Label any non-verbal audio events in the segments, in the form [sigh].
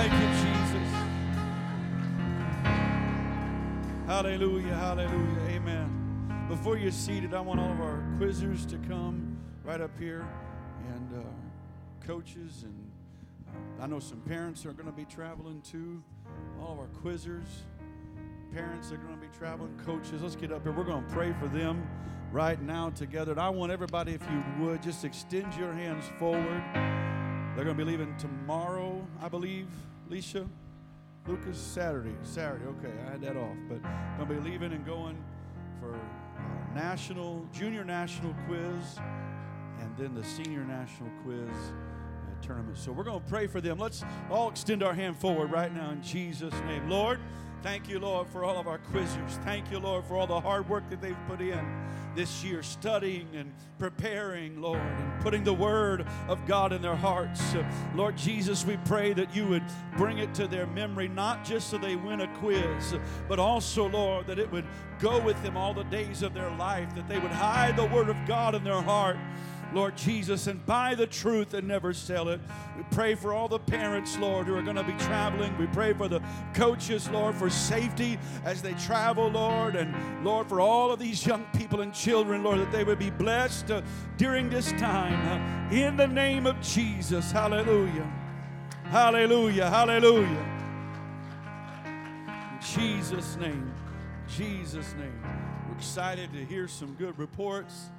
Thank you, Jesus. Hallelujah, hallelujah, amen. Before you're seated, I want all of our quizzers to come right up here and uh, coaches and uh, I know some parents are going to be traveling too. All of our quizzers, parents are going to be traveling, coaches. Let's get up here. We're going to pray for them right now together. And I want everybody, if you would, just extend your hands forward. They're going to be leaving tomorrow, I believe, Leisha. Lucas, Saturday. Saturday, okay, I had that off. But I'm to be leaving and going for uh, national, junior national quiz, and then the senior national quiz uh, tournament. So we're to pray for them. Let's all extend our hand forward right now in Jesus' name. Lord, Thank you, Lord, for all of our quizzers. Thank you, Lord, for all the hard work that they've put in this year, studying and preparing, Lord, and putting the word of God in their hearts. Uh, Lord Jesus, we pray that you would bring it to their memory, not just so they win a quiz, but also, Lord, that it would go with them all the days of their life, that they would hide the word of God in their heart. Lord Jesus, and buy the truth and never sell it. We pray for all the parents, Lord, who are going to be traveling. We pray for the coaches, Lord, for safety as they travel, Lord, and Lord, for all of these young people and children, Lord, that they would be blessed uh, during this time. Uh, in the name of Jesus, hallelujah. Hallelujah, hallelujah. In Jesus' name, Jesus' name. We're excited to hear some good reports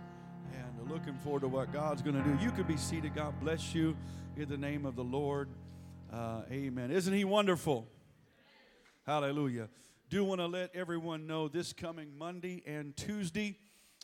and looking forward to what God's going to do. You can be seated. God bless you in the name of the Lord. Uh, amen. Isn't He wonderful? Hallelujah. Do want to let everyone know this coming Monday and Tuesday,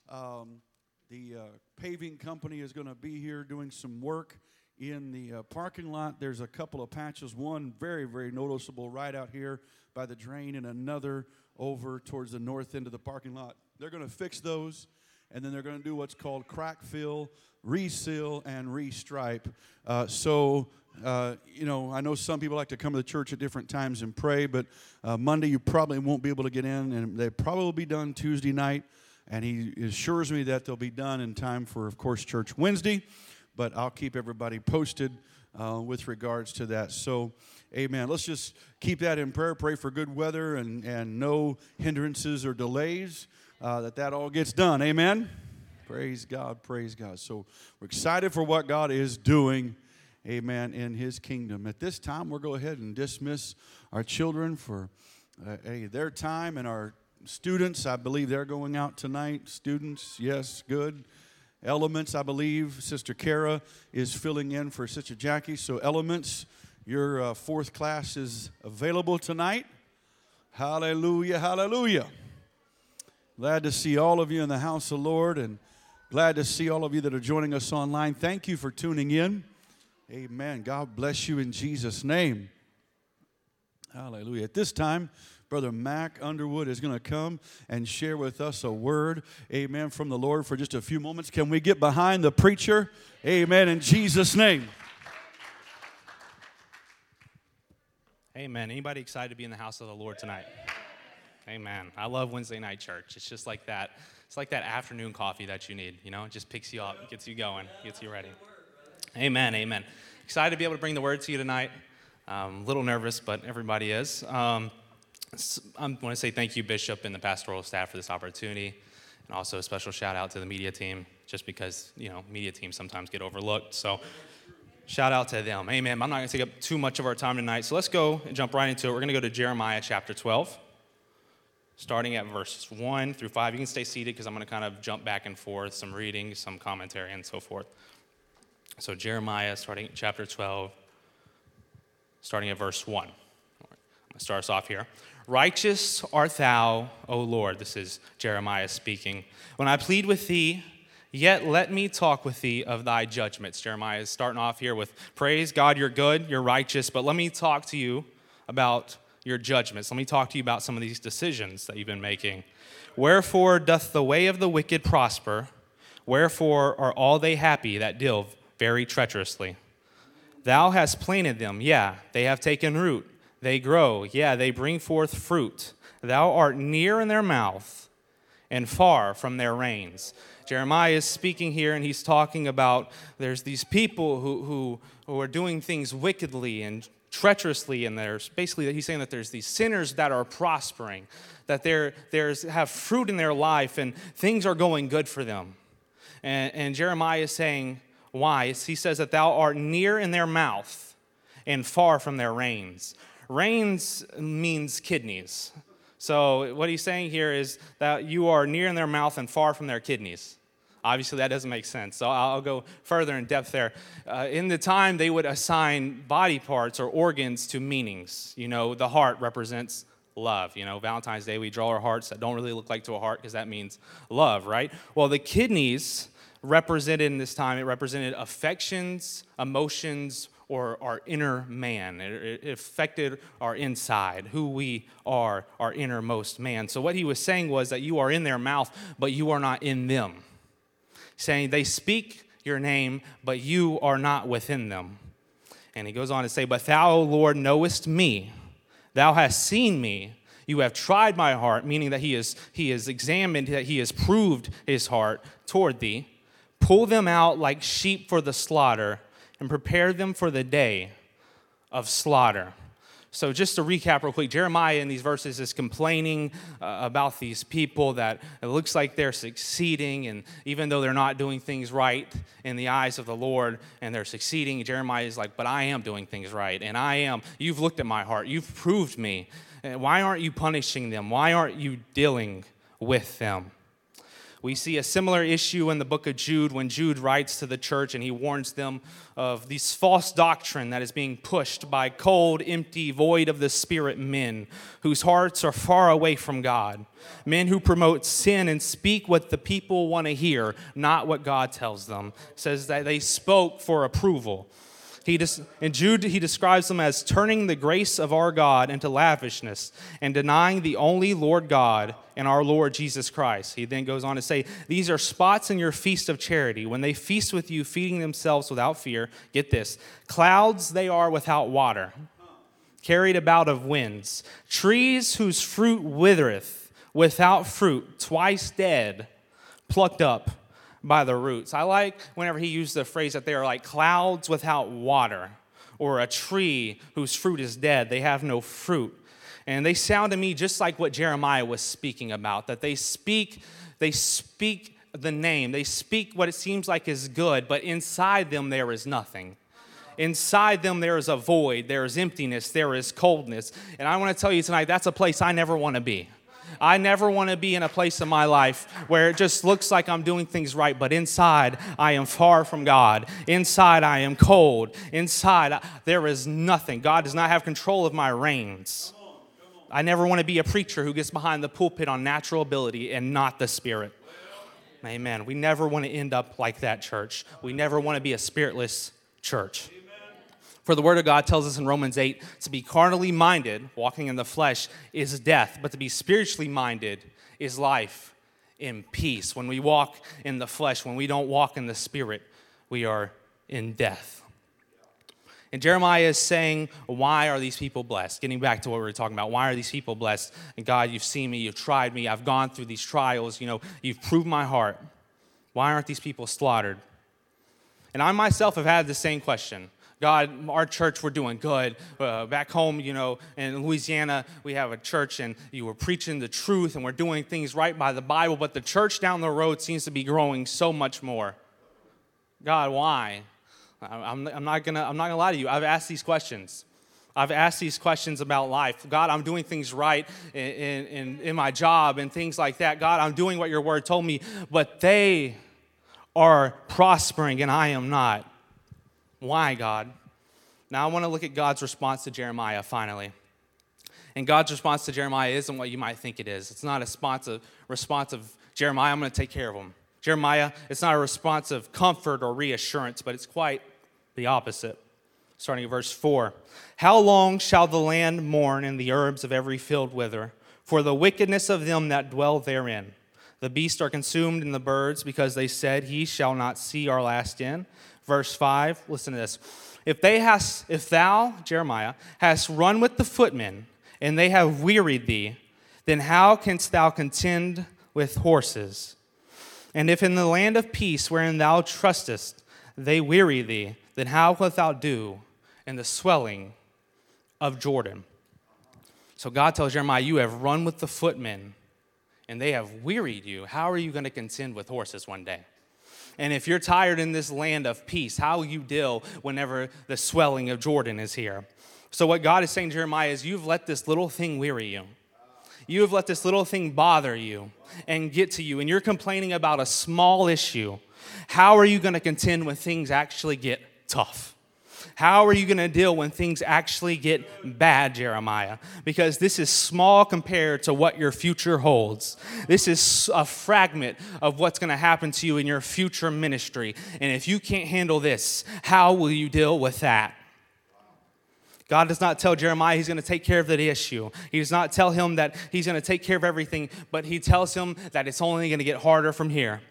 um, the uh, paving company is going to be here doing some work in the uh, parking lot. There's a couple of patches, one very, very noticeable right out here by the drain, and another over towards the north end of the parking lot. They're going to fix those and then they're going to do what's called crack fill, reseal, and restripe. Uh, so, uh, you know, I know some people like to come to the church at different times and pray, but uh, Monday you probably won't be able to get in, and they probably will be done Tuesday night. And he assures me that they'll be done in time for, of course, church Wednesday. But I'll keep everybody posted uh, with regards to that. So, amen. Let's just keep that in prayer. Pray for good weather and, and no hindrances or delays uh, that that all gets done. Amen. Praise God. Praise God. So we're excited for what God is doing. Amen. In His kingdom. At this time, we'll go ahead and dismiss our children for uh, their time and our students. I believe they're going out tonight. Students, yes, good. Elements, I believe Sister Kara is filling in for Sister Jackie. So, Elements, your uh, fourth class is available tonight. Hallelujah, hallelujah. Glad to see all of you in the house of the Lord and glad to see all of you that are joining us online. Thank you for tuning in. Amen. God bless you in Jesus' name. Hallelujah. At this time, Brother Mac Underwood is going to come and share with us a word, amen, from the Lord for just a few moments. Can we get behind the preacher? Amen, in Jesus' name. Amen. Anybody excited to be in the house of the Lord tonight? Amen. I love Wednesday night church. It's just like that. It's like that afternoon coffee that you need. You know, it just picks you up, gets you going, gets you ready. Amen. Amen. Excited to be able to bring the word to you tonight. Um, a little nervous, but everybody is. Um, I want to say thank you, Bishop, and the pastoral staff for this opportunity, and also a special shout out to the media team, just because you know media teams sometimes get overlooked. So. Shout out to them. Amen. I'm not going to take up too much of our time tonight. So let's go and jump right into it. We're going to go to Jeremiah chapter 12 starting at verses 1 through 5. You can stay seated because I'm going to kind of jump back and forth, some reading, some commentary, and so forth. So, Jeremiah, starting chapter 12, starting at verse 1. I'm going to start us off here. Righteous art thou, O Lord. This is Jeremiah speaking. When I plead with thee, yet let me talk with thee of thy judgments. Jeremiah is starting off here with praise. God, you're good, you're righteous, but let me talk to you about your judgments. Let me talk to you about some of these decisions that you've been making. Wherefore doth the way of the wicked prosper? Wherefore are all they happy that deal very treacherously? Thou hast planted them, yeah, they have taken root. They grow, yeah, they bring forth fruit. Thou art near in their mouth and far from their reins. Jeremiah is speaking here and he's talking about there's these people who, who, who are doing things wickedly and treacherously, and there's basically he's saying that there's these sinners that are prospering, that they're there's have fruit in their life and things are going good for them. And, and Jeremiah is saying, why? He says that thou art near in their mouth and far from their reins. Reins means kidneys. So what he's saying here is that you are near in their mouth and far from their kidneys. Obviously, that doesn't make sense. So I'll go further in depth there. Uh, in the time, they would assign body parts or organs to meanings. You know, the heart represents love. You know, Valentine's Day, we draw our hearts that don't really look like to a heart because that means love, right? Well, the kidneys represented in this time, it represented affections, emotions, or our inner man. It, it, affected our inside, who we are, our innermost man. So, what he was saying was that you are in their mouth, but you are not in them. Saying they speak your name, but you are not within them. And he goes on to say, But thou, O Lord, knowest me. Thou hast seen me. You have tried my heart, meaning that he is he has examined, that he has proved his heart toward thee. Pull them out like sheep for the slaughter and prepare them for the day of slaughter. So, just to recap real quick, Jeremiah in these verses is complaining uh, about these people that it looks like they're succeeding, and even though they're not doing things right in the eyes of the Lord and they're succeeding, Jeremiah is like, But I am doing things right, and I am. You've looked at my heart, you've proved me. Why aren't you punishing them? Why aren't you dealing with them? We see a similar issue in the book of Jude when Jude writes to the church and he warns them of this false doctrine that is being pushed by cold, empty, void of the Spirit men whose hearts are far away from God. Men who promote sin and speak what the people want to hear, not what God tells them. It says that they spoke for approval. He des- in Jude, he describes them as turning the grace of our God into lavishness and denying the only Lord God and our Lord Jesus Christ. He then goes on to say, These are spots in your feast of charity. When they feast with you, feeding themselves without fear, get this clouds they are without water, carried about of winds, trees whose fruit withereth, without fruit, twice dead, plucked up by the roots. I like whenever he used the phrase that they are like clouds without water, or a tree whose fruit is dead. They have no fruit. And they sound to me just like what Jeremiah was speaking about, that they speak, they speak the name, they speak what it seems like is good, but inside them there is nothing. Inside them, there is a void, there is emptiness, there is coldness. And I want to tell you tonight, that's a place I never want to be. I never want to be in a place in my life where it just looks like I'm doing things right, but inside I am far from God. Inside I am cold. Inside there is nothing. God does not have control of my reins. I never want to be a preacher who gets behind the pulpit on natural ability and not the spirit. Amen. We never want to end up like that, church. We never want to be a spiritless church. For the word of God tells us in Romans 8 to be carnally minded, walking in the flesh, is death, but to be spiritually minded is life in peace. When we walk in the flesh, when we don't walk in the spirit, we are in death. And Jeremiah is saying, Why are these people blessed? Getting back to what we were talking about. Why are these people blessed? And God, you've seen me, you've tried me, I've gone through these trials, you know, you've proved my heart. Why aren't these people slaughtered? And I myself have had the same question. God, our church, we're doing good. Uh, back home, you know, in Louisiana, we have a church and you were preaching the truth and we're doing things right by the Bible, but the church down the road seems to be growing so much more. God, why? I'm, I'm not gonna, I'm not gonna lie to you. I've asked these questions. I've asked these questions about life. God, I'm doing things right in, in, in my job and things like that. God, I'm doing what your word told me, but they are prospering and I am not. Why, God? Now I want to look at God's response to Jeremiah finally. And God's response to Jeremiah isn't what you might think it is. It's not a response of, response of Jeremiah, I'm going to take care of him. Jeremiah, it's not a response of comfort or reassurance, but it's quite the opposite. Starting at verse 4 How long shall the land mourn and the herbs of every field wither? For the wickedness of them that dwell therein. The beasts are consumed and the birds, because they said, He shall not see our last end verse 5. Listen to this. If they has, if thou, Jeremiah, hast run with the footmen, and they have wearied thee, then how canst thou contend with horses? And if in the land of peace wherein thou trustest, they weary thee, then how wilt thou do in the swelling of Jordan. So God tells Jeremiah, You have run with the footmen, and they have wearied you. How are you going to contend with horses one day? And if you're tired in this land of peace, how will you deal whenever the swelling of Jordan is here? So, what God is saying to Jeremiah is, You've let this little thing weary you. You have let this little thing bother you and get to you, and you're complaining about a small issue. How are you going to contend when things actually get tough? How are you going to deal when things actually get bad, Jeremiah? Because this is small compared to what your future holds. This is a fragment of what's going to happen to you in your future ministry. And if you can't handle this, how will you deal with that? God does not tell Jeremiah he's going to take care of the issue. He does not tell him that he's going to take care of everything, but he tells him that it's only going to get harder from here.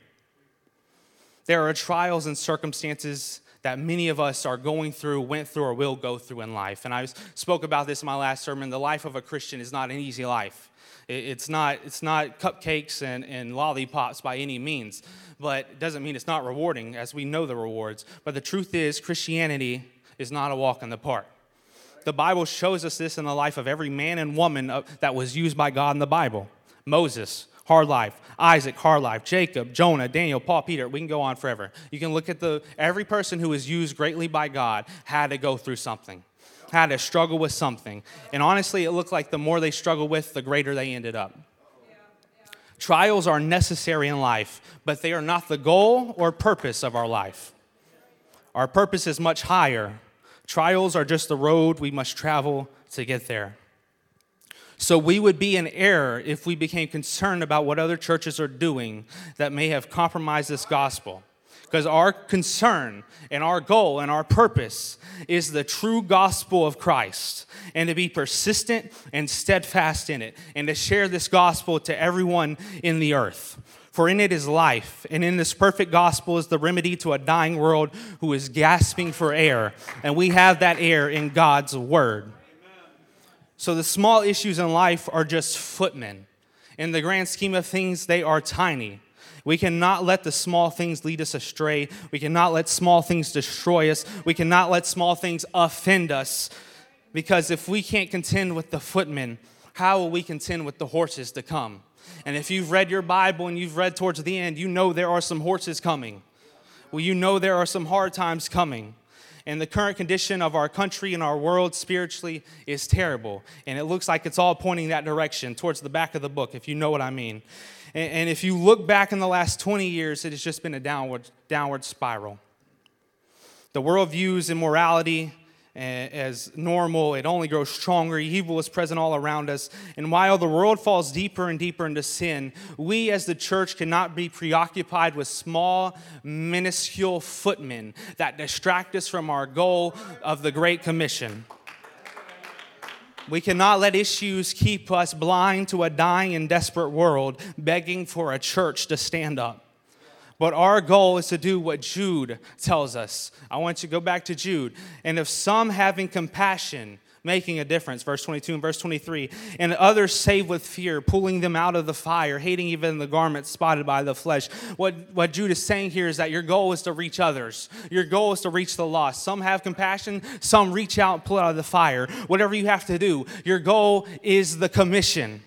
There are trials and circumstances that many of us are going through, went through, or will go through in life. And I spoke about this in my last sermon. The life of a Christian is not an easy life. It's not, it's not cupcakes and, and lollipops by any means, but it doesn't mean it's not rewarding, as we know the rewards. But the truth is, Christianity is not a walk in the park. The Bible shows us this in the life of every man and woman that was used by God in the Bible Moses, hard life. Isaac, hard life. Jacob, Jonah, Daniel, Paul, Peter. We can go on forever. You can look at the every person who was used greatly by God had to go through something, had to struggle with something. And honestly, it looked like the more they struggled with, the greater they ended up. Trials are necessary in life, but they are not the goal or purpose of our life. Our purpose is much higher. Trials are just the road we must travel to get there. So we would be in error if we became concerned about what other churches are doing that may have compromised this gospel. Because our concern and our goal and our purpose is the true gospel of Christ and to be persistent and steadfast in it and to share this gospel to everyone in the earth. For in it is life, and in this perfect gospel is the remedy to a dying world who is gasping for air. And we have that air in God's word. So the small issues in life are just footmen. In the grand scheme of things, they are tiny. We cannot let the small things lead us astray. We cannot let small things destroy us. We cannot let small things offend us. Because if we can't contend with the footmen, how will we contend with the horses to come? And if you've read your Bible and you've read towards the end, you know there are some horses coming. Well, you know there are some hard times coming. And the current condition of our country and our world spiritually is terrible. And it looks like it's all pointing that direction towards the back of the book, if you know what I mean. And, and if you look back in the last 20 years, it has just been a downward, downward spiral. The world views immorality as normal. It only grows stronger. Evil is present all around us. And while the world falls deeper and deeper into sin, we as the church cannot be preoccupied with small, minuscule footmen that distract us from our goal of the Great Commission. We cannot let issues keep us blind to a dying and desperate world begging for a church to stand up. But our goal is to do what Jude tells us. I want you to go back to Jude. And if some having compassion, making a difference, verse 22 and verse 23, and others save with fear, pulling them out of the fire, hating even the garment spotted by the flesh. What, what Jude is saying here is that your goal is to reach others. Your goal is to reach the lost. Some have compassion, some reach out and pull out of the fire. Whatever you have to do, your goal is the commission.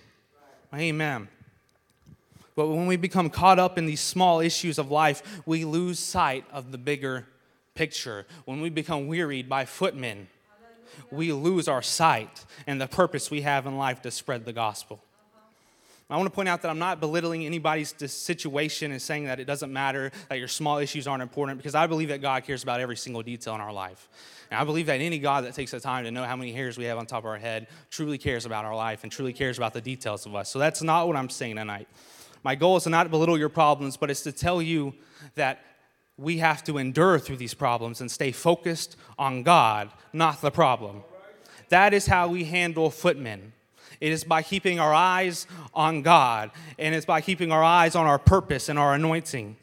Amen. But when we become caught up in these small issues of life, we lose sight of the bigger picture. When we become wearied by footmen, we lose our sight and the purpose we have in life to spread the gospel. I want to point out that I'm not belittling anybody's situation and saying that it doesn't matter, that your small issues aren't important, because I believe that God cares about every single detail in our life. And I believe that any God that takes the time to know how many hairs we have on top of our head truly cares about our life and truly cares about the details of us. So that's not what I'm saying tonight. My goal is not to not belittle your problems, but it's to tell you that we have to endure through these problems and stay focused on God, not the problem. That is how we handle footmen. It is by keeping our eyes on God, and it's by keeping our eyes on our purpose and our anointing.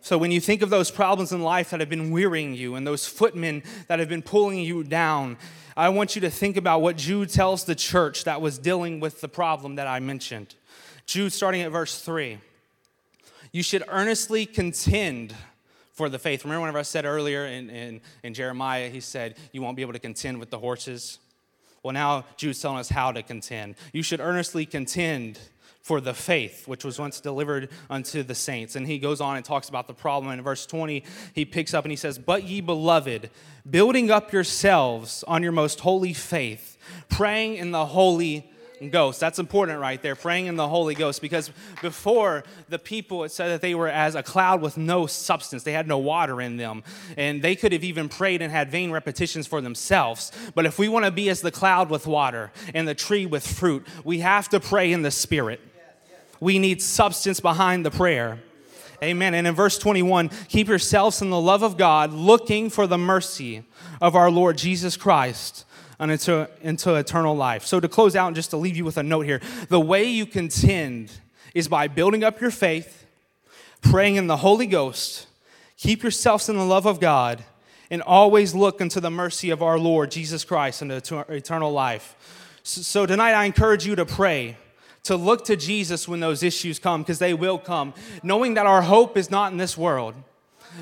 So, when you think of those problems in life that have been wearying you and those footmen that have been pulling you down, I want you to think about what Jude tells the church that was dealing with the problem that I mentioned. Jude, starting at verse 3. You should earnestly contend for the faith. Remember whenever I said earlier in, in, in Jeremiah, he said, You won't be able to contend with the horses? Well, now Jude's telling us how to contend. You should earnestly contend for the faith which was once delivered unto the saints. And he goes on and talks about the problem. In verse 20, he picks up and he says, But ye beloved, building up yourselves on your most holy faith, praying in the Holy Ghost. That's important right there, praying in the Holy Ghost, because before the people, it said that they were as a cloud with no substance. They had no water in them. And they could have even prayed and had vain repetitions for themselves. But if we want to be as the cloud with water and the tree with fruit, we have to pray in the Spirit. We need substance behind the prayer. Amen. And in verse 21, keep yourselves in the love of God, looking for the mercy of our Lord Jesus Christ and into, into eternal life. So, to close out and just to leave you with a note here the way you contend is by building up your faith, praying in the Holy Ghost, keep yourselves in the love of God, and always look into the mercy of our Lord Jesus Christ and eternal life. So, tonight I encourage you to pray to look to Jesus when those issues come, because they will come, knowing that our hope is not in this world.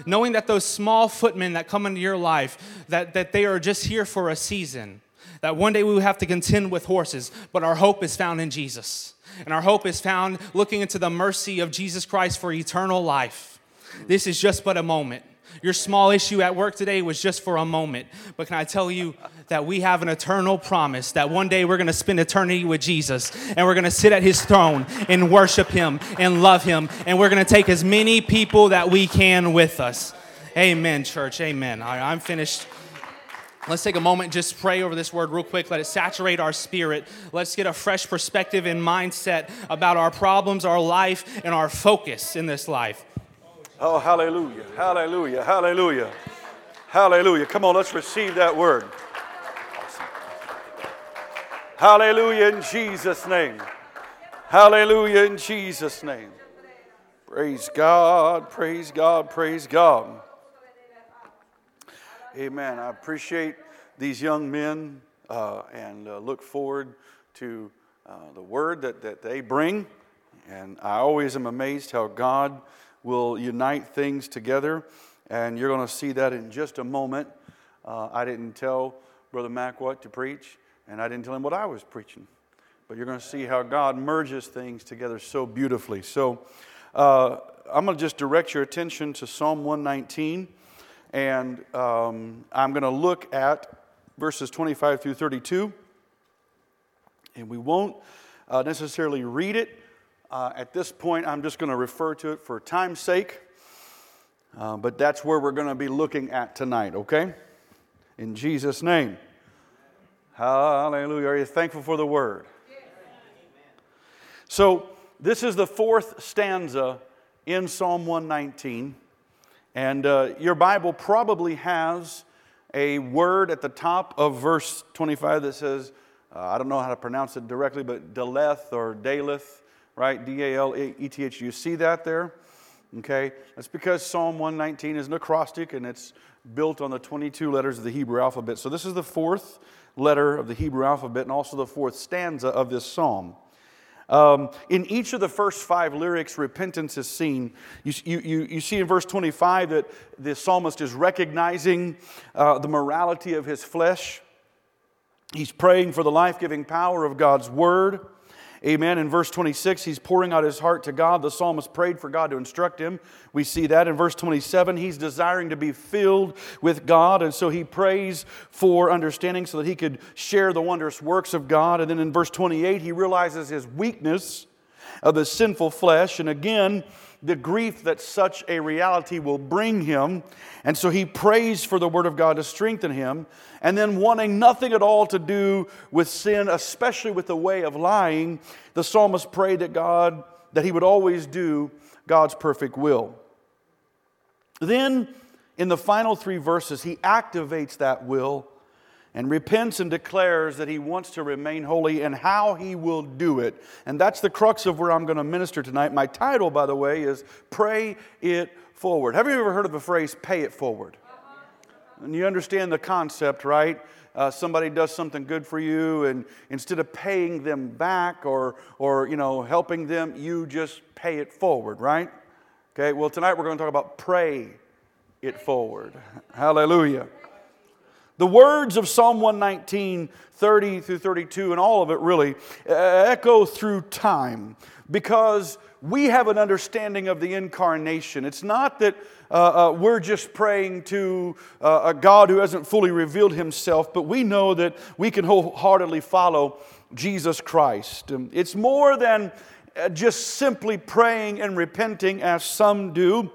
Knowing that those small footmen that come into your life, that, that they are just here for a season. That one day we will have to contend with horses, but our hope is found in Jesus. And our hope is found looking into the mercy of Jesus Christ for eternal life. This is just but a moment. Your small issue at work today was just for a moment. But can I tell you that we have an eternal promise that one day we're going to spend eternity with Jesus and we're going to sit at his throne and worship him and love him. And we're going to take as many people that we can with us. Amen, church. Amen. I'm finished. Let's take a moment and just pray over this word real quick. Let it saturate our spirit. Let's get a fresh perspective and mindset about our problems, our life, and our focus in this life. Oh, hallelujah, hallelujah, hallelujah, hallelujah. Come on, let's receive that word. Hallelujah in Jesus' name. Hallelujah in Jesus' name. Praise God, praise God, praise God. Amen. I appreciate these young men uh, and uh, look forward to uh, the word that, that they bring. And I always am amazed how God will unite things together. And you're going to see that in just a moment. Uh, I didn't tell Brother Mac what to preach, and I didn't tell him what I was preaching. But you're going to see how God merges things together so beautifully. So uh, I'm going to just direct your attention to Psalm 119, and um, I'm going to look at verses 25 through 32. And we won't uh, necessarily read it uh, at this point, I'm just going to refer to it for time's sake, uh, but that's where we're going to be looking at tonight, okay? In Jesus' name. Hallelujah. Are you thankful for the word? So, this is the fourth stanza in Psalm 119. And uh, your Bible probably has a word at the top of verse 25 that says, uh, I don't know how to pronounce it directly, but Daleth or Daleth right? D A L E T H. You see that there? Okay? That's because Psalm 119 is an acrostic and it's built on the 22 letters of the Hebrew alphabet. So this is the fourth letter of the Hebrew alphabet and also the fourth stanza of this psalm. Um, in each of the first five lyrics, repentance is seen. You, you, you see in verse 25 that the psalmist is recognizing uh, the morality of his flesh. He's praying for the life giving power of God's word. Amen. In verse 26, he's pouring out his heart to God. The psalmist prayed for God to instruct him. We see that in verse 27. He's desiring to be filled with God, and so he prays for understanding so that he could share the wondrous works of God. And then in verse 28, he realizes his weakness of the sinful flesh. And again, the grief that such a reality will bring him. And so he prays for the Word of God to strengthen him. And then, wanting nothing at all to do with sin, especially with the way of lying, the psalmist prayed that God, that he would always do God's perfect will. Then, in the final three verses, he activates that will and repents and declares that he wants to remain holy and how he will do it. And that's the crux of where I'm going to minister tonight. My title, by the way, is Pray It Forward. Have you ever heard of the phrase pay it forward? And you understand the concept, right? Uh, somebody does something good for you, and instead of paying them back or, or you know, helping them, you just pay it forward, right? Okay, well, tonight we're going to talk about pray it forward. Hallelujah. The words of Psalm 119, 30 through 32, and all of it really uh, echo through time because we have an understanding of the incarnation. It's not that uh, uh, we're just praying to uh, a God who hasn't fully revealed himself, but we know that we can wholeheartedly follow Jesus Christ. Um, it's more than uh, just simply praying and repenting as some do.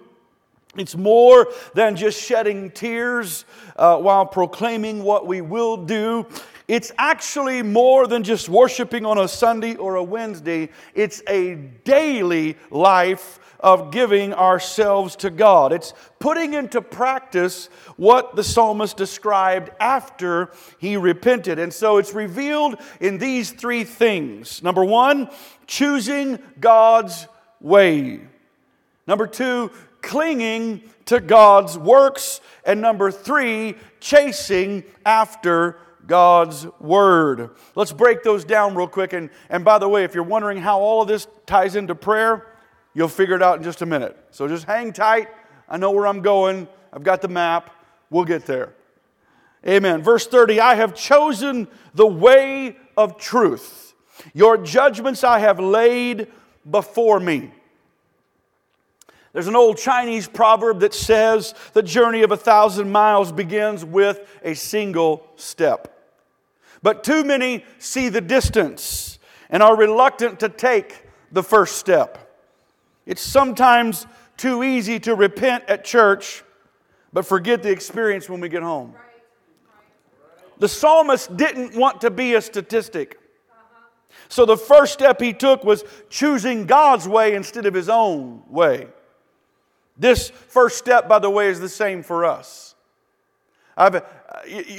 It's more than just shedding tears uh, while proclaiming what we will do. It's actually more than just worshiping on a Sunday or a Wednesday. It's a daily life of giving ourselves to God. It's putting into practice what the psalmist described after he repented. And so it's revealed in these three things. Number one, choosing God's way. Number two, clinging to God's works. And number three, chasing after God's word. Let's break those down real quick. And, and by the way, if you're wondering how all of this ties into prayer, you'll figure it out in just a minute. So just hang tight. I know where I'm going. I've got the map. We'll get there. Amen. Verse 30 I have chosen the way of truth. Your judgments I have laid before me. There's an old Chinese proverb that says the journey of a thousand miles begins with a single step. But too many see the distance and are reluctant to take the first step. It's sometimes too easy to repent at church, but forget the experience when we get home. The psalmist didn't want to be a statistic. So the first step he took was choosing God's way instead of his own way. This first step, by the way, is the same for us. I've, uh,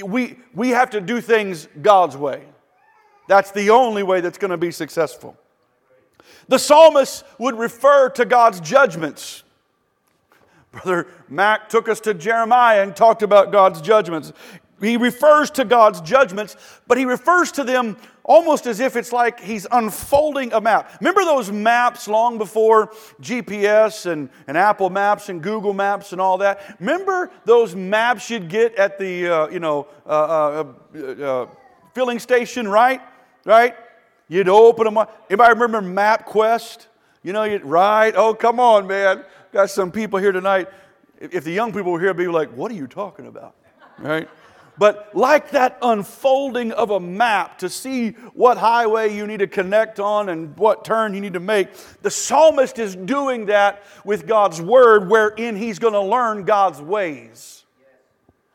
we, we have to do things God's way. That's the only way that's going to be successful. The psalmist would refer to God's judgments. Brother Mac took us to Jeremiah and talked about God's judgments. He refers to God's judgments, but he refers to them almost as if it's like he's unfolding a map. Remember those maps long before GPS and, and Apple Maps and Google Maps and all that? Remember those maps you'd get at the, uh, you know, uh, uh, uh filling station, right? Right? You'd open them up. Anybody remember MapQuest? You know, you'd, right? Oh, come on, man. Got some people here tonight. If the young people were here, be like, what are you talking about? Right? But like that unfolding of a map to see what highway you need to connect on and what turn you need to make, the psalmist is doing that with God's word, wherein he's going to learn God's ways.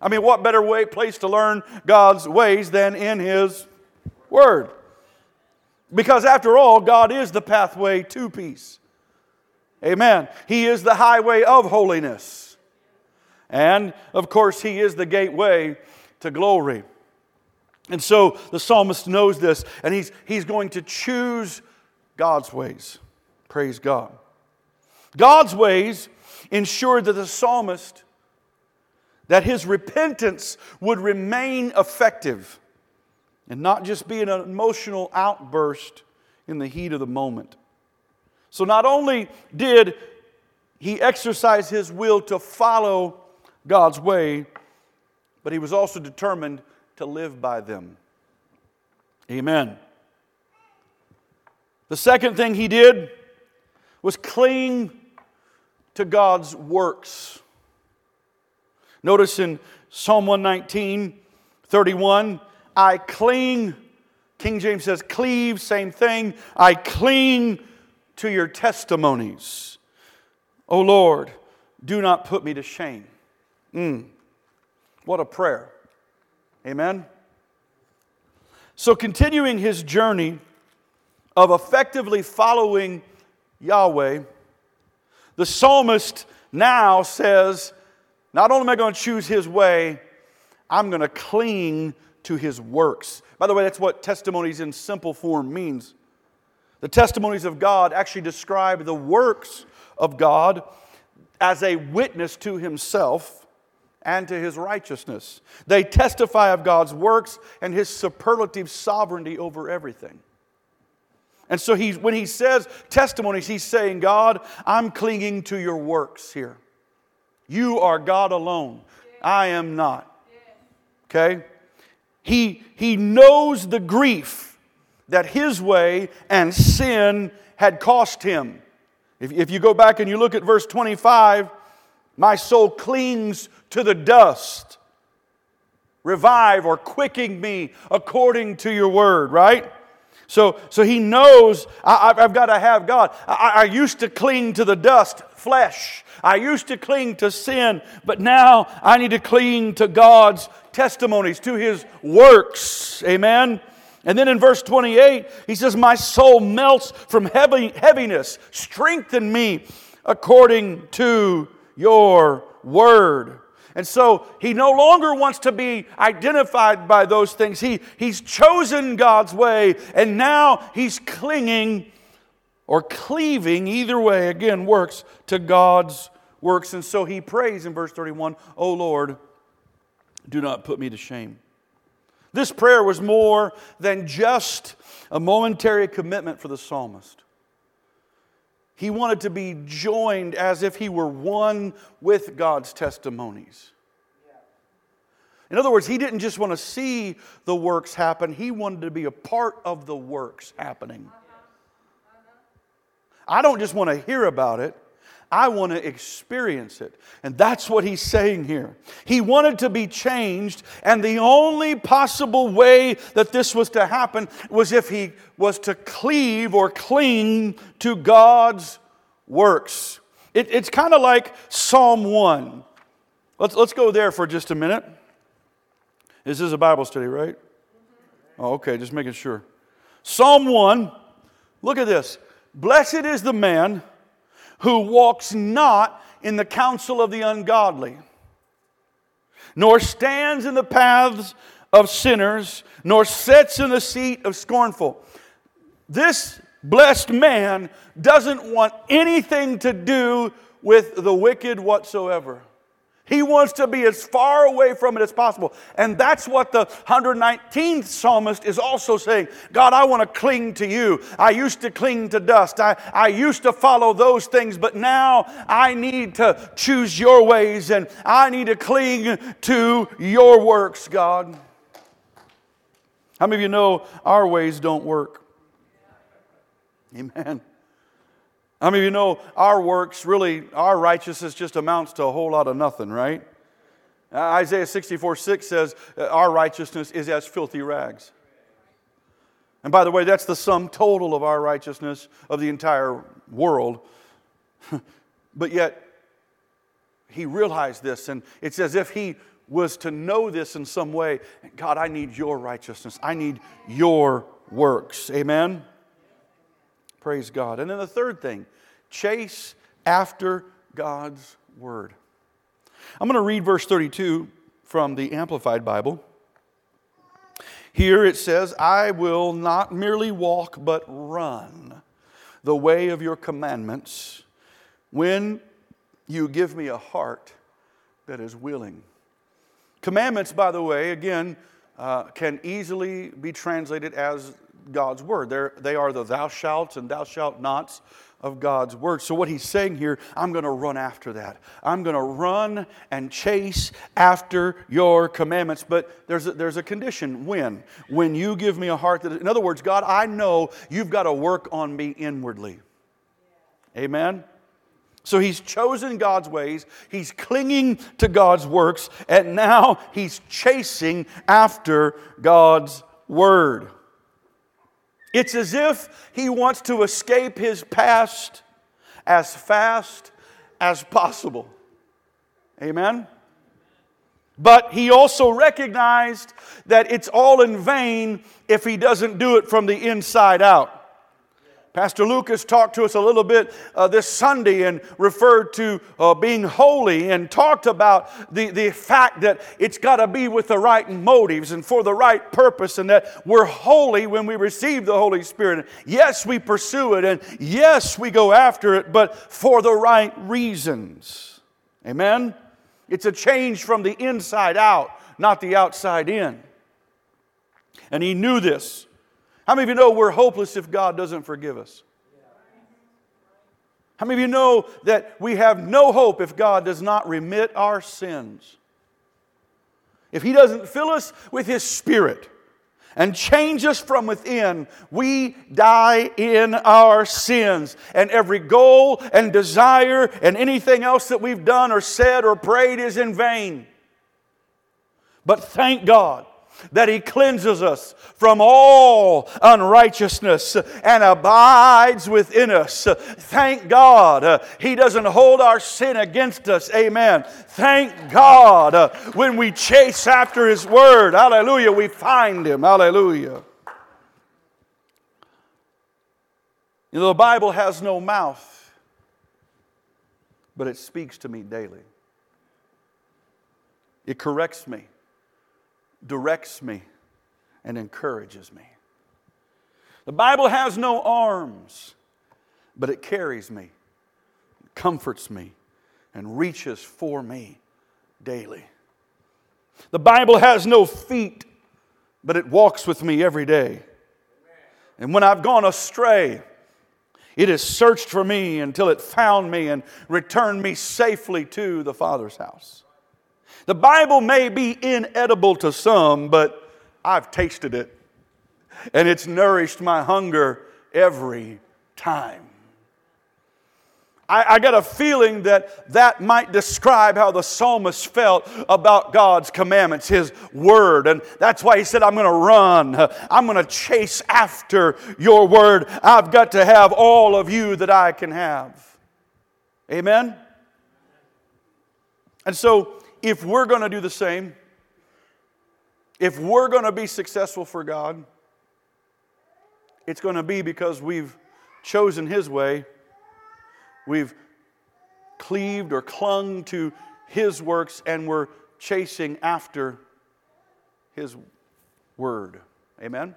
I mean, what better way, place to learn God's ways than in his word? Because after all, God is the pathway to peace. Amen. He is the highway of holiness. And of course, He is the gateway to glory. And so the psalmist knows this, and he's, he's going to choose God's ways. Praise God. God's ways ensured that the psalmist that his repentance would remain effective and not just be an emotional outburst in the heat of the moment. So, not only did he exercise his will to follow God's way, but he was also determined to live by them. Amen. The second thing he did was cling to God's works. Notice in Psalm 119, 31, I cling, King James says cleave, same thing. I cling to your testimonies. O Lord, do not put me to shame. Mm. What a prayer. Amen. So, continuing his journey of effectively following Yahweh, the psalmist now says, Not only am I going to choose his way, I'm going to cling to his works. By the way, that's what testimonies in simple form means. The testimonies of God actually describe the works of God as a witness to himself and to his righteousness. They testify of God's works and his superlative sovereignty over everything. And so he, when he says testimonies, he's saying, God, I'm clinging to your works here. You are God alone. I am not. Okay? He, he knows the grief that his way and sin had cost him. If, if you go back and you look at verse 25, my soul clings to the dust. Revive or quicken me according to your word, right? So, so he knows I, have got to have God. I, I used to cling to the dust, flesh. I used to cling to sin, but now I need to cling to God's testimonies, to his works. Amen. And then in verse 28, he says, My soul melts from heavy, heaviness. Strengthen me according to your word. And so he no longer wants to be identified by those things. He, he's chosen God's way, and now he's clinging or cleaving, either way, again, works to God's works. And so he prays in verse 31 Oh Lord, do not put me to shame. This prayer was more than just a momentary commitment for the psalmist. He wanted to be joined as if he were one with God's testimonies. In other words, he didn't just want to see the works happen, he wanted to be a part of the works happening. I don't just want to hear about it. I want to experience it. And that's what he's saying here. He wanted to be changed, and the only possible way that this was to happen was if he was to cleave or cling to God's works. It, it's kind of like Psalm 1. Let's, let's go there for just a minute. This is a Bible study, right? Oh, okay, just making sure. Psalm 1, look at this. Blessed is the man who walks not in the counsel of the ungodly, nor stands in the paths of sinners, nor sits in the seat of scornful. This blessed man doesn't want anything to do with the wicked whatsoever. He wants to be as far away from it as possible. And that's what the 119th psalmist is also saying God, I want to cling to you. I used to cling to dust, I, I used to follow those things, but now I need to choose your ways and I need to cling to your works, God. How many of you know our ways don't work? Amen. Many of you know our works really, our righteousness just amounts to a whole lot of nothing, right? Isaiah 64 6 says, uh, Our righteousness is as filthy rags. And by the way, that's the sum total of our righteousness of the entire world. [laughs] but yet, he realized this, and it's as if he was to know this in some way. God, I need your righteousness, I need your works. Amen? Praise God. And then the third thing chase after God's word. I'm going to read verse 32 from the Amplified Bible. Here it says, I will not merely walk, but run the way of your commandments when you give me a heart that is willing. Commandments, by the way, again, uh, can easily be translated as God's word. They're, they are the thou shalt and thou shalt nots of God's word. So, what he's saying here, I'm going to run after that. I'm going to run and chase after your commandments. But there's a, there's a condition when? When you give me a heart that, in other words, God, I know you've got to work on me inwardly. Amen? So he's chosen God's ways, he's clinging to God's works, and now he's chasing after God's word. It's as if he wants to escape his past as fast as possible. Amen? But he also recognized that it's all in vain if he doesn't do it from the inside out. Pastor Lucas talked to us a little bit uh, this Sunday and referred to uh, being holy and talked about the, the fact that it's got to be with the right motives and for the right purpose, and that we're holy when we receive the Holy Spirit. Yes, we pursue it, and yes, we go after it, but for the right reasons. Amen? It's a change from the inside out, not the outside in. And he knew this. How many of you know we're hopeless if God doesn't forgive us? How many of you know that we have no hope if God does not remit our sins? if He doesn't fill us with His Spirit and change us from within, we die in our sins. And every goal and desire and anything else that we've done or said or prayed is in vain. But thank God that He cleanses us from all unrighteousness and abides within us. Thank God uh, He doesn't hold our sin against us. Amen. Thank God uh, when we chase after His Word, hallelujah, we find Him. Hallelujah. You know, the Bible has no mouth, but it speaks to me daily. It corrects me directs me and encourages me. The Bible has no arms, but it carries me, comforts me, and reaches for me daily. The Bible has no feet, but it walks with me every day. And when I've gone astray, it has searched for me until it found me and returned me safely to the Father's house. The Bible may be inedible to some, but I've tasted it, and it's nourished my hunger every time. I, I, got a feeling that that might describe how the psalmist felt about God's commandments, his word. And that's why he said, I'm going to run. I'm going to chase after your word. I've got to have all of you that I can have. Amen? And so if we're going to do the same, if we're going to be successful for God, it's going to be because we've chosen His way, we've cleaved or clung to His works, and we're chasing after His Word. Amen?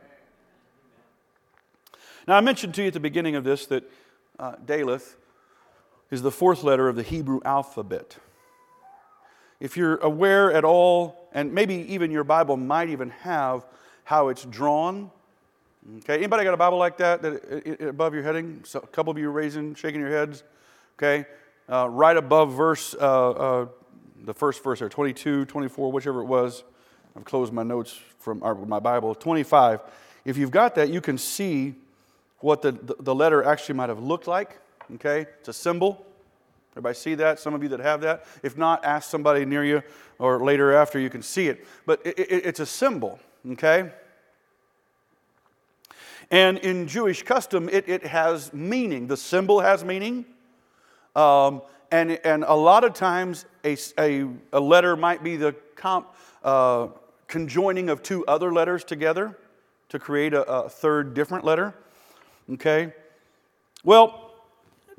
Now, I mentioned to you at the beginning of this that uh, Daleth is the fourth letter of the Hebrew alphabet if you're aware at all, and maybe even your Bible might even have how it's drawn. Okay, anybody got a Bible like that, that above your heading? So a couple of you raising, shaking your heads. Okay, uh, right above verse, uh, uh, the first verse there, 22, 24, whichever it was. I've closed my notes from my Bible. 25. If you've got that, you can see what the, the letter actually might have looked like. Okay, it's a symbol. Everybody see that? Some of you that have that? If not, ask somebody near you or later after you can see it. But it, it, it's a symbol, okay? And in Jewish custom, it, it has meaning. The symbol has meaning. Um, and, and a lot of times, a, a, a letter might be the comp, uh, conjoining of two other letters together to create a, a third different letter. Okay? Well,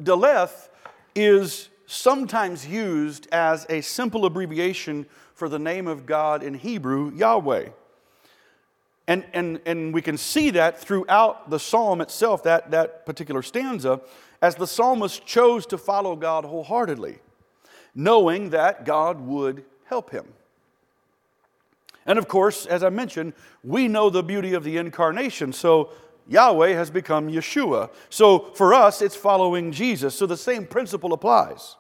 Daleth is sometimes used as a simple abbreviation for the name of God in Hebrew, Yahweh. And, and, and we can see that throughout the psalm itself, that, that particular stanza, as the psalmist chose to follow God wholeheartedly, knowing that God would help him. And of course, as I mentioned, we know the beauty of the incarnation. So Yahweh has become Yeshua. So for us, it's following Jesus. So the same principle applies.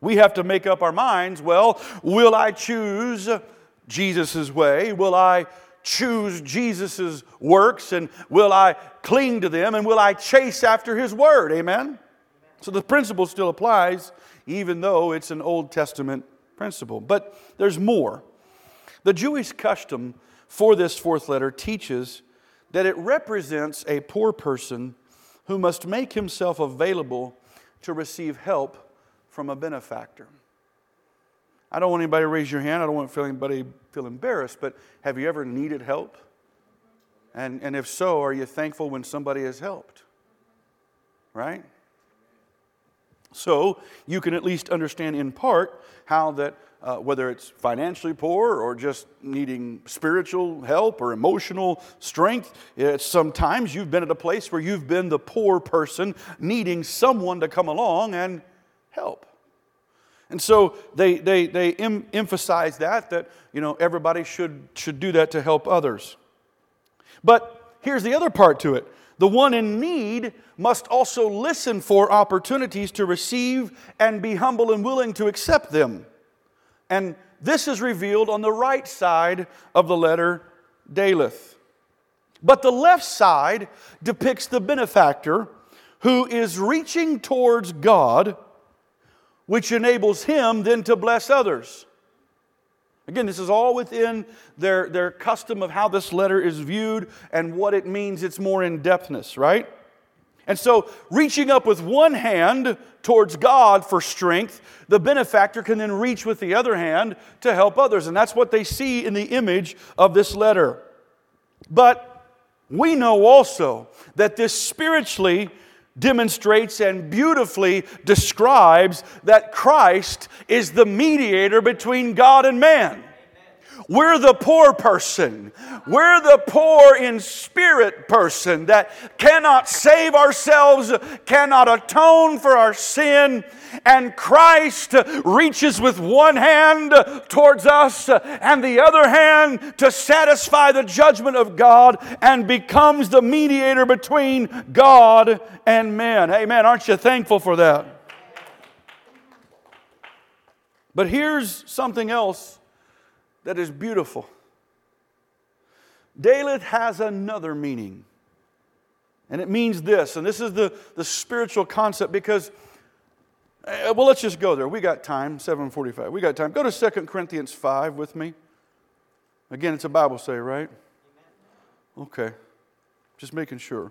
We have to make up our minds well, will I choose Jesus' way? Will I choose Jesus' works? And will I cling to them? And will I chase after his word? Amen? So the principle still applies, even though it's an Old Testament principle. But there's more. The Jewish custom for this fourth letter teaches that it represents a poor person who must make himself available to receive help from a benefactor. I don't want anybody to raise your hand. I don't want to feel anybody feel embarrassed, but have you ever needed help? And, and if so, are you thankful when somebody has helped? Right? So you can at least understand in part how that uh, whether it's financially poor or just needing spiritual help or emotional strength. It's sometimes you've been at a place where you've been the poor person needing someone to come along and help. And so they, they, they em- emphasize that, that you know, everybody should, should do that to help others. But here's the other part to it. The one in need must also listen for opportunities to receive and be humble and willing to accept them. And this is revealed on the right side of the letter Daleth. But the left side depicts the benefactor who is reaching towards God, which enables him then to bless others. Again, this is all within their, their custom of how this letter is viewed and what it means, it's more in depthness, right? And so, reaching up with one hand towards God for strength, the benefactor can then reach with the other hand to help others. And that's what they see in the image of this letter. But we know also that this spiritually demonstrates and beautifully describes that Christ is the mediator between God and man. We're the poor person. We're the poor in spirit person that cannot save ourselves, cannot atone for our sin. And Christ reaches with one hand towards us and the other hand to satisfy the judgment of God and becomes the mediator between God and man. Amen. Aren't you thankful for that? But here's something else that is beautiful. Daleth has another meaning. And it means this, and this is the, the spiritual concept because, uh, well, let's just go there. We got time, 745. We got time. Go to 2 Corinthians 5 with me. Again, it's a Bible say, right? Okay. Just making sure.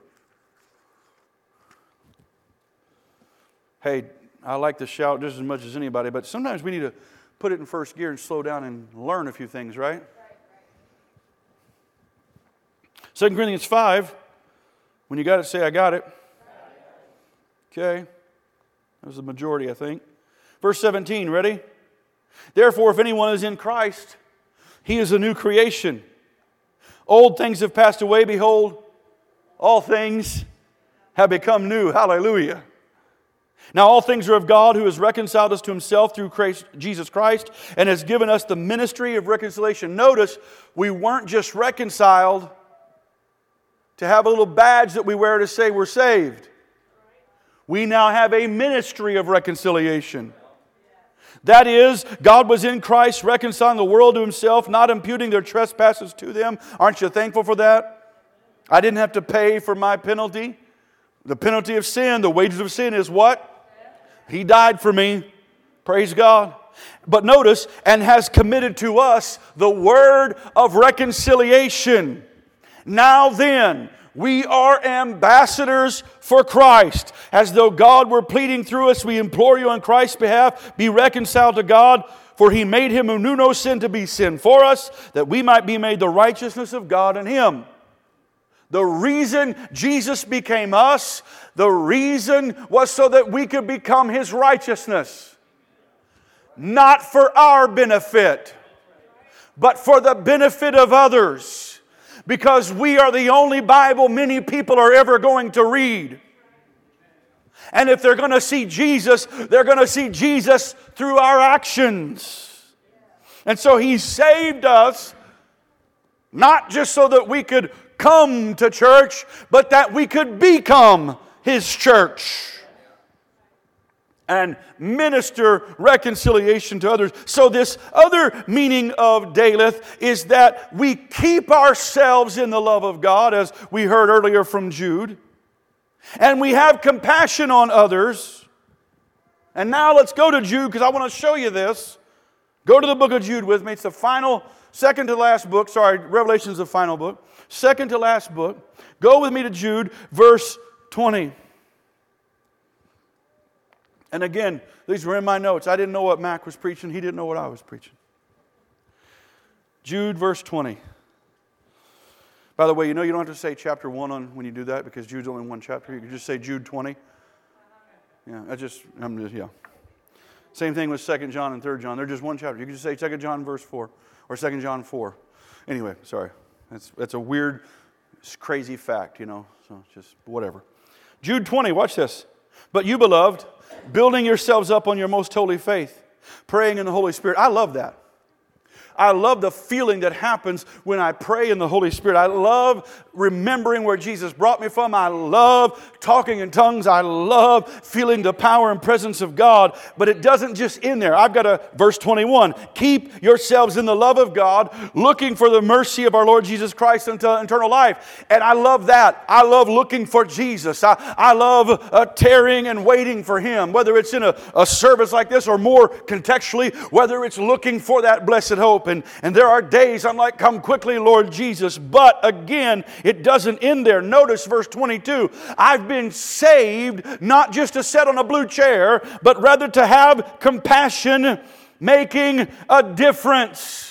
Hey, I like to shout just as much as anybody, but sometimes we need to put it in first gear and slow down and learn a few things, right? 2 Corinthians 5, when you got it, say, I got it. Okay. That was the majority, I think. Verse 17, ready? Therefore, if anyone is in Christ, he is a new creation. Old things have passed away. Behold, all things have become new. Hallelujah. Now, all things are of God who has reconciled us to himself through Christ, Jesus Christ and has given us the ministry of reconciliation. Notice, we weren't just reconciled to have a little badge that we wear to say we're saved. We now have a ministry of reconciliation. That is, God was in Christ reconciling the world to himself, not imputing their trespasses to them. Aren't you thankful for that? I didn't have to pay for my penalty. The penalty of sin, the wages of sin is what? He died for me. Praise God. But notice, and has committed to us the word of reconciliation. Now then, we are ambassadors for Christ. As though God were pleading through us, we implore you on Christ's behalf, be reconciled to God. For he made him who knew no sin to be sin for us, that we might be made the righteousness of God in him. The reason Jesus became us, the reason was so that we could become his righteousness. Not for our benefit, but for the benefit of others. Because we are the only Bible many people are ever going to read. And if they're going to see Jesus, they're going to see Jesus through our actions. And so he saved us not just so that we could come to church, but that we could become His church and minister reconciliation to others. So, this other meaning of Daleth is that we keep ourselves in the love of God, as we heard earlier from Jude, and we have compassion on others. And now let's go to Jude because I want to show you this. Go to the book of Jude with me. It's the final, second to last book. Sorry, Revelation's the final book second to last book. Go with me to Jude, verse 20. And again, these were in my notes. I didn't know what Mac was preaching, he didn't know what I was preaching. Jude, verse 20. By the way, you know you don't have to say chapter 1 on when you do that because Jude's only one chapter. You can just say Jude 20. Yeah, I just, I'm just, yeah. Same thing with 2 John and 3 John. They're just one chapter. You can just say 2 John, verse 4, or 2 John 4. Anyway, sorry. That's, that's a weird, crazy fact, you know, so just whatever. Jude 20, watch this. But you, beloved, building yourselves up on your most holy faith, praying in the Holy Spirit. I love that. I love the feeling that happens when I pray in the Holy Spirit. I love remembering where Jesus brought me from. I love talking in tongues. I love feeling the power and presence of God. But it doesn't just end there. I've got a verse 21. Keep yourselves in the love of God, looking for the mercy of our Lord Jesus Christ unto eternal life. And I love that. I love looking for Jesus. I, I love uh, tarrying and waiting for Him, whether it's in a, a service like this or more contextually, whether it's looking for that blessed hope. And, and there are days I'm like, come quickly, Lord Jesus. But again, it doesn't end there. Notice verse 22 I've been saved not just to sit on a blue chair, but rather to have compassion, making a difference.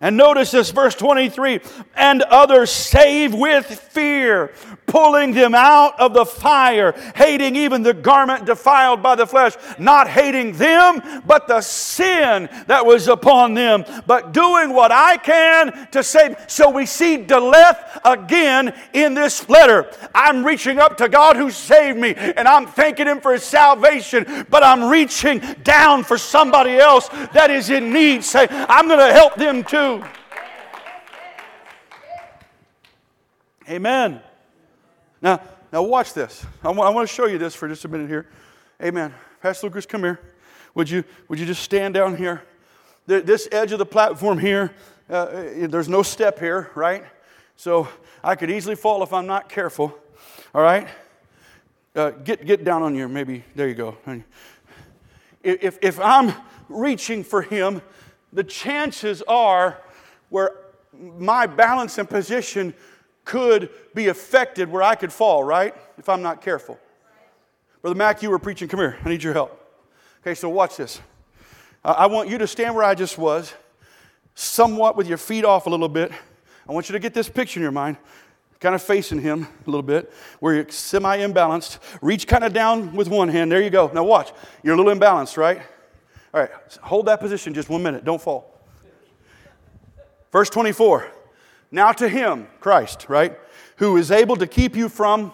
And notice this, verse 23 and others save with fear, pulling them out of the fire, hating even the garment defiled by the flesh, not hating them, but the sin that was upon them, but doing what I can to save. So we see Daleth again in this letter. I'm reaching up to God who saved me, and I'm thanking Him for His salvation, but I'm reaching down for somebody else that is in need. Say, I'm going to help them too. Amen. Now, now watch this. I want, I want to show you this for just a minute here. Amen. Pastor Lucas, come here. Would you, would you just stand down here? This edge of the platform here, uh, there's no step here, right? So I could easily fall if I'm not careful. All right? Uh, get, get down on your, maybe, there you go. If, if I'm reaching for him, the chances are where my balance and position could be affected where I could fall, right? If I'm not careful. Brother Mac, you were preaching. Come here. I need your help. Okay, so watch this. I want you to stand where I just was, somewhat with your feet off a little bit. I want you to get this picture in your mind, kind of facing him a little bit, where you're semi imbalanced. Reach kind of down with one hand. There you go. Now watch. You're a little imbalanced, right? All right, hold that position just one minute. Don't fall. Verse 24. Now to him, Christ, right, who is able to keep you from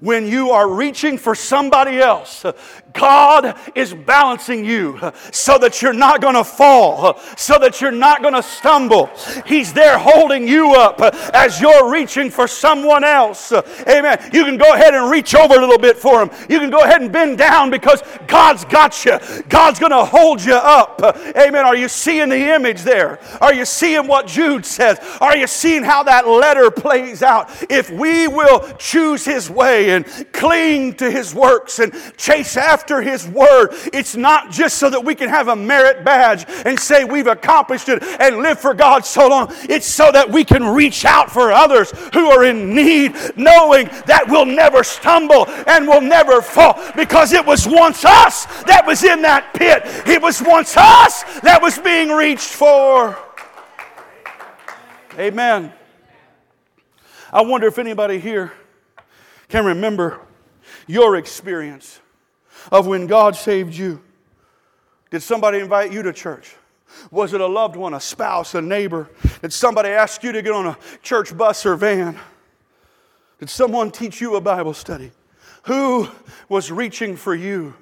when you are reaching for somebody else, God is balancing you so that you're not going to fall, so that you're not going to stumble. He's there holding you up as you're reaching for someone else. Amen. You can go ahead and reach over a little bit for him. You can go ahead and bend down because God's got you. God's going to hold you up. Amen. Are you seeing the image there? Are you seeing what Jude says? Are you seeing how that letter plays out? If we will choose his way, and cling to his works and chase after his word. It's not just so that we can have a merit badge and say we've accomplished it and live for God so long. It's so that we can reach out for others who are in need, knowing that we'll never stumble and we'll never fall because it was once us that was in that pit. It was once us that was being reached for. Amen. I wonder if anybody here can remember your experience of when God saved you. Did somebody invite you to church? Was it a loved one, a spouse, a neighbor? Did somebody ask you to get on a church bus or van? Did someone teach you a Bible study? Who was reaching for you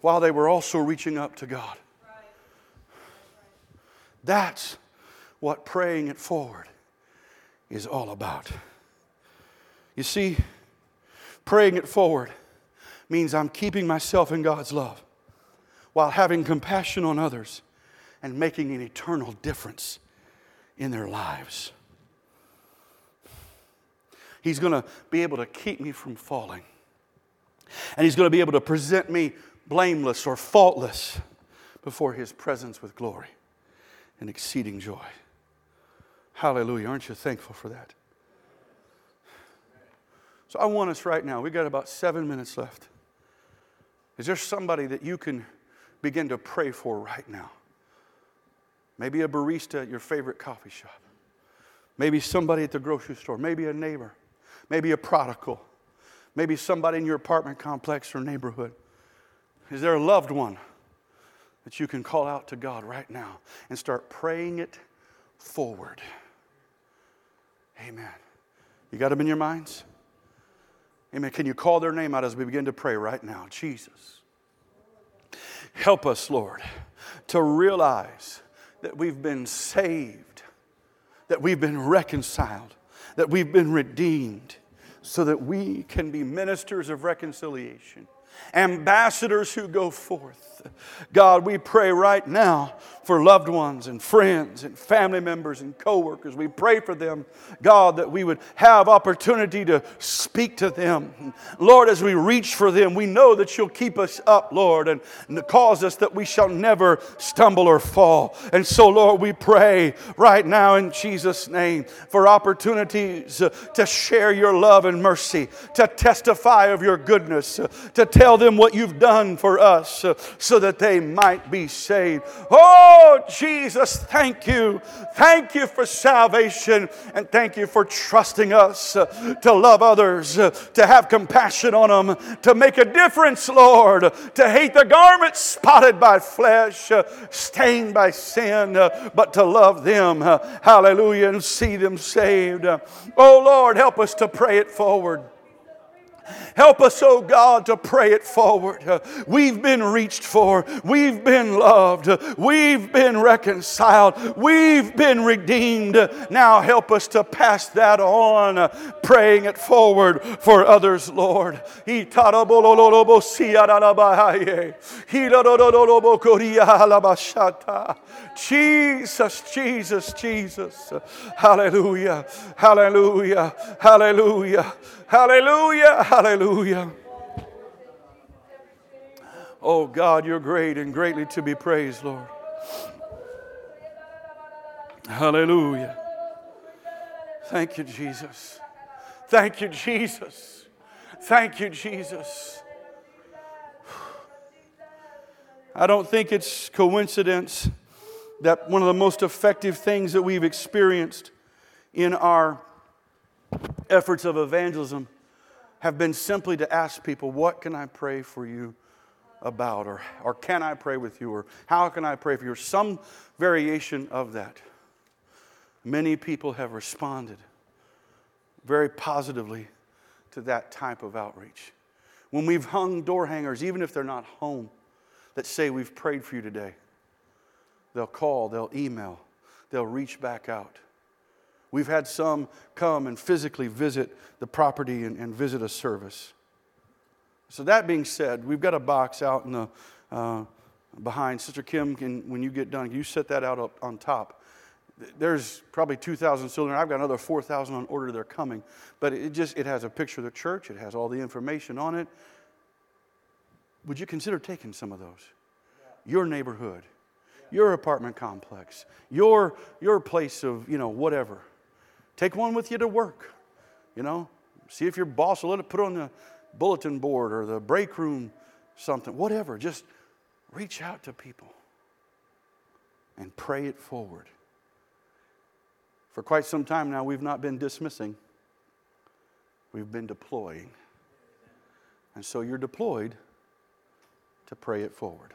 while they were also reaching up to God? That's what praying it forward is all about. You see, praying it forward means I'm keeping myself in God's love while having compassion on others and making an eternal difference in their lives. He's going to be able to keep me from falling. And He's going to be able to present me blameless or faultless before His presence with glory and exceeding joy. Hallelujah. Aren't you thankful for that? So I want us right now, we've got about seven minutes left. Is there somebody that you can begin to pray for right now? Maybe a barista at your favorite coffee shop. Maybe somebody at the grocery store. Maybe a neighbor. Maybe a prodigal. Maybe somebody in your apartment complex or neighborhood. Is there a loved one that you can call out to God right now and start praying it forward? Amen. You got them in your minds? Amen. Can you call their name out as we begin to pray right now? Jesus. Help us, Lord, to realize that we've been saved, that we've been reconciled, that we've been redeemed, so that we can be ministers of reconciliation, ambassadors who go forth. God, we pray right now for loved ones and friends and family members and coworkers. We pray for them, God, that we would have opportunity to speak to them. Lord, as we reach for them, we know that you'll keep us up, Lord, and cause us that we shall never stumble or fall. And so, Lord, we pray right now in Jesus' name for opportunities uh, to share your love and mercy, to testify of your goodness, uh, to tell them what you've done for us uh, so that they might be saved. Oh, Jesus, thank you. Thank you for salvation and thank you for trusting us uh, to love others, uh, to have compassion on them, to make a difference, Lord, to hate the garment spotted by flesh, uh, stained by sin, but to love them. Hallelujah, and see them saved. Oh, Lord, help us to pray it forward. Help us, oh God, to pray it forward. We've been reached for. We've been loved. We've been reconciled. We've been redeemed. Now help us to pass that on, praying it forward for others, Lord. Jesus, Jesus, Jesus. Hallelujah, hallelujah, hallelujah. Hallelujah. Hallelujah. Oh God, you're great and greatly to be praised, Lord. Hallelujah. Thank you, Jesus. Thank you, Jesus. Thank you, Jesus. I don't think it's coincidence that one of the most effective things that we've experienced in our efforts of evangelism have been simply to ask people, What can I pray for you about? Or, or can I pray with you? Or how can I pray for you? Or some variation of that. Many people have responded very positively to that type of outreach. When we've hung door hangers, even if they're not home, that say, We've prayed for you today, they'll call, they'll email, they'll reach back out. We've had some come and physically visit the property and, and visit a service. So, that being said, we've got a box out in the, uh, behind. Sister Kim, can, when you get done, you set that out up on top. There's probably 2,000 children. I've got another 4,000 on order. They're coming. But it just it has a picture of the church. It has all the information on it. Would you consider taking some of those? Your neighborhood, your apartment complex, your, your place of, you know, whatever. Take one with you to work. You know, see if your boss will let it put on the bulletin board or the break room, something, whatever. Just reach out to people and pray it forward. For quite some time now, we've not been dismissing, we've been deploying. And so you're deployed to pray it forward.